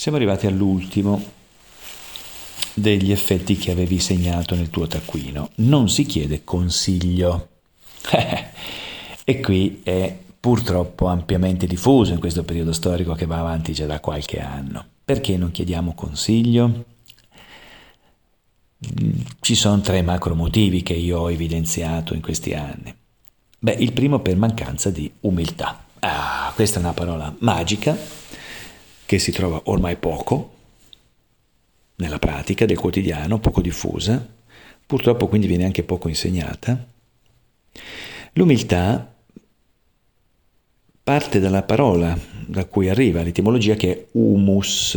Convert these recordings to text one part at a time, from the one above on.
Siamo arrivati all'ultimo degli effetti che avevi segnato nel tuo taccuino. Non si chiede consiglio. e qui è purtroppo ampiamente diffuso in questo periodo storico che va avanti già da qualche anno. Perché non chiediamo consiglio? Ci sono tre macro motivi che io ho evidenziato in questi anni. Beh, il primo per mancanza di umiltà. Ah, questa è una parola magica che si trova ormai poco nella pratica del quotidiano, poco diffusa, purtroppo quindi viene anche poco insegnata. L'umiltà parte dalla parola da cui arriva l'etimologia che è humus,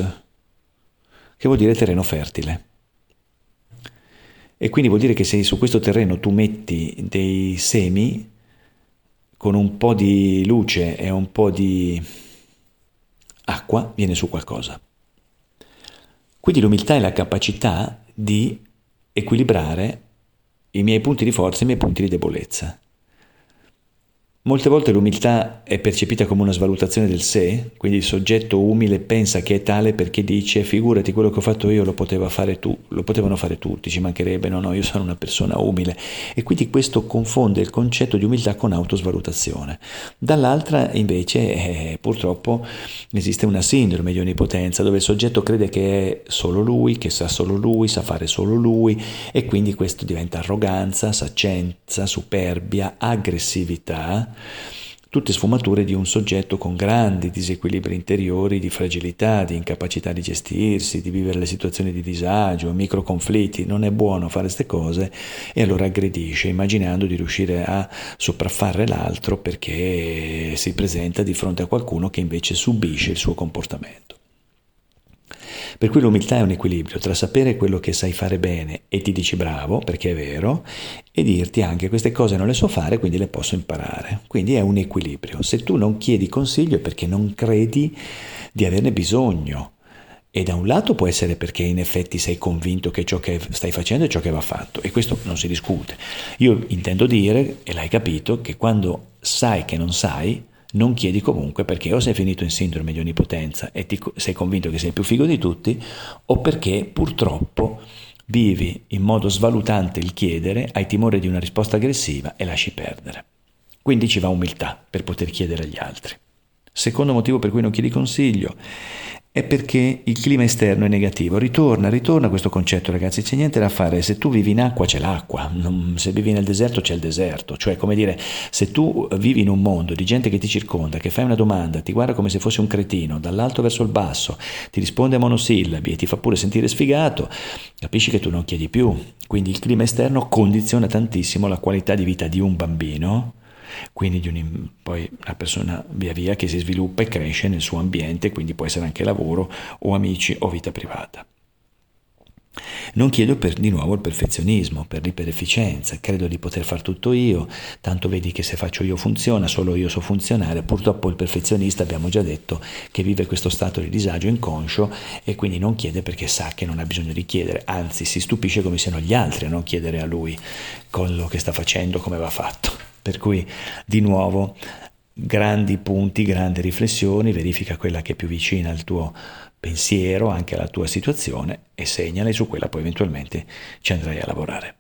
che vuol dire terreno fertile. E quindi vuol dire che se su questo terreno tu metti dei semi con un po' di luce e un po' di acqua viene su qualcosa. Quindi l'umiltà è la capacità di equilibrare i miei punti di forza e i miei punti di debolezza. Molte volte l'umiltà è percepita come una svalutazione del sé, quindi il soggetto umile pensa che è tale perché dice figurati quello che ho fatto io lo, poteva fare tu, lo potevano fare tutti, ci mancherebbe, no, no, io sono una persona umile e quindi questo confonde il concetto di umiltà con autosvalutazione. Dall'altra invece eh, purtroppo esiste una sindrome di onnipotenza dove il soggetto crede che è solo lui, che sa solo lui, sa fare solo lui e quindi questo diventa arroganza, saccenza, superbia, aggressività tutte sfumature di un soggetto con grandi disequilibri interiori, di fragilità, di incapacità di gestirsi, di vivere le situazioni di disagio, micro conflitti. Non è buono fare queste cose e allora aggredisce, immaginando di riuscire a sopraffare l'altro perché si presenta di fronte a qualcuno che invece subisce il suo comportamento. Per cui l'umiltà è un equilibrio tra sapere quello che sai fare bene e ti dici bravo, perché è vero, e dirti anche queste cose non le so fare, quindi le posso imparare. Quindi è un equilibrio. Se tu non chiedi consiglio è perché non credi di averne bisogno. E da un lato può essere perché in effetti sei convinto che ciò che stai facendo è ciò che va fatto e questo non si discute. Io intendo dire, e l'hai capito, che quando sai che non sai, non chiedi comunque perché o sei finito in sindrome di onnipotenza e ti, sei convinto che sei più figo di tutti, o perché purtroppo vivi in modo svalutante il chiedere, hai timore di una risposta aggressiva e lasci perdere. Quindi ci va umiltà per poter chiedere agli altri. Secondo motivo per cui non chiedi consiglio è perché il clima esterno è negativo. Ritorna, ritorna questo concetto, ragazzi, c'è niente da fare. Se tu vivi in acqua c'è l'acqua, se vivi nel deserto c'è il deserto. Cioè, come dire, se tu vivi in un mondo di gente che ti circonda, che fai una domanda, ti guarda come se fossi un cretino, dall'alto verso il basso, ti risponde a monosillabi e ti fa pure sentire sfigato, capisci che tu non chiedi più. Quindi il clima esterno condiziona tantissimo la qualità di vita di un bambino quindi di un, poi una persona via via che si sviluppa e cresce nel suo ambiente, quindi può essere anche lavoro o amici o vita privata. Non chiedo per, di nuovo il perfezionismo, per l'iperefficienza, credo di poter far tutto io, tanto vedi che se faccio io funziona, solo io so funzionare. Purtroppo il perfezionista abbiamo già detto che vive questo stato di disagio inconscio e quindi non chiede perché sa che non ha bisogno di chiedere, anzi si stupisce come siano gli altri a non chiedere a lui quello che sta facendo, come va fatto. Per cui di nuovo grandi punti, grandi riflessioni, verifica quella che è più vicina al tuo pensiero, anche alla tua situazione e segnale su quella poi eventualmente ci andrai a lavorare.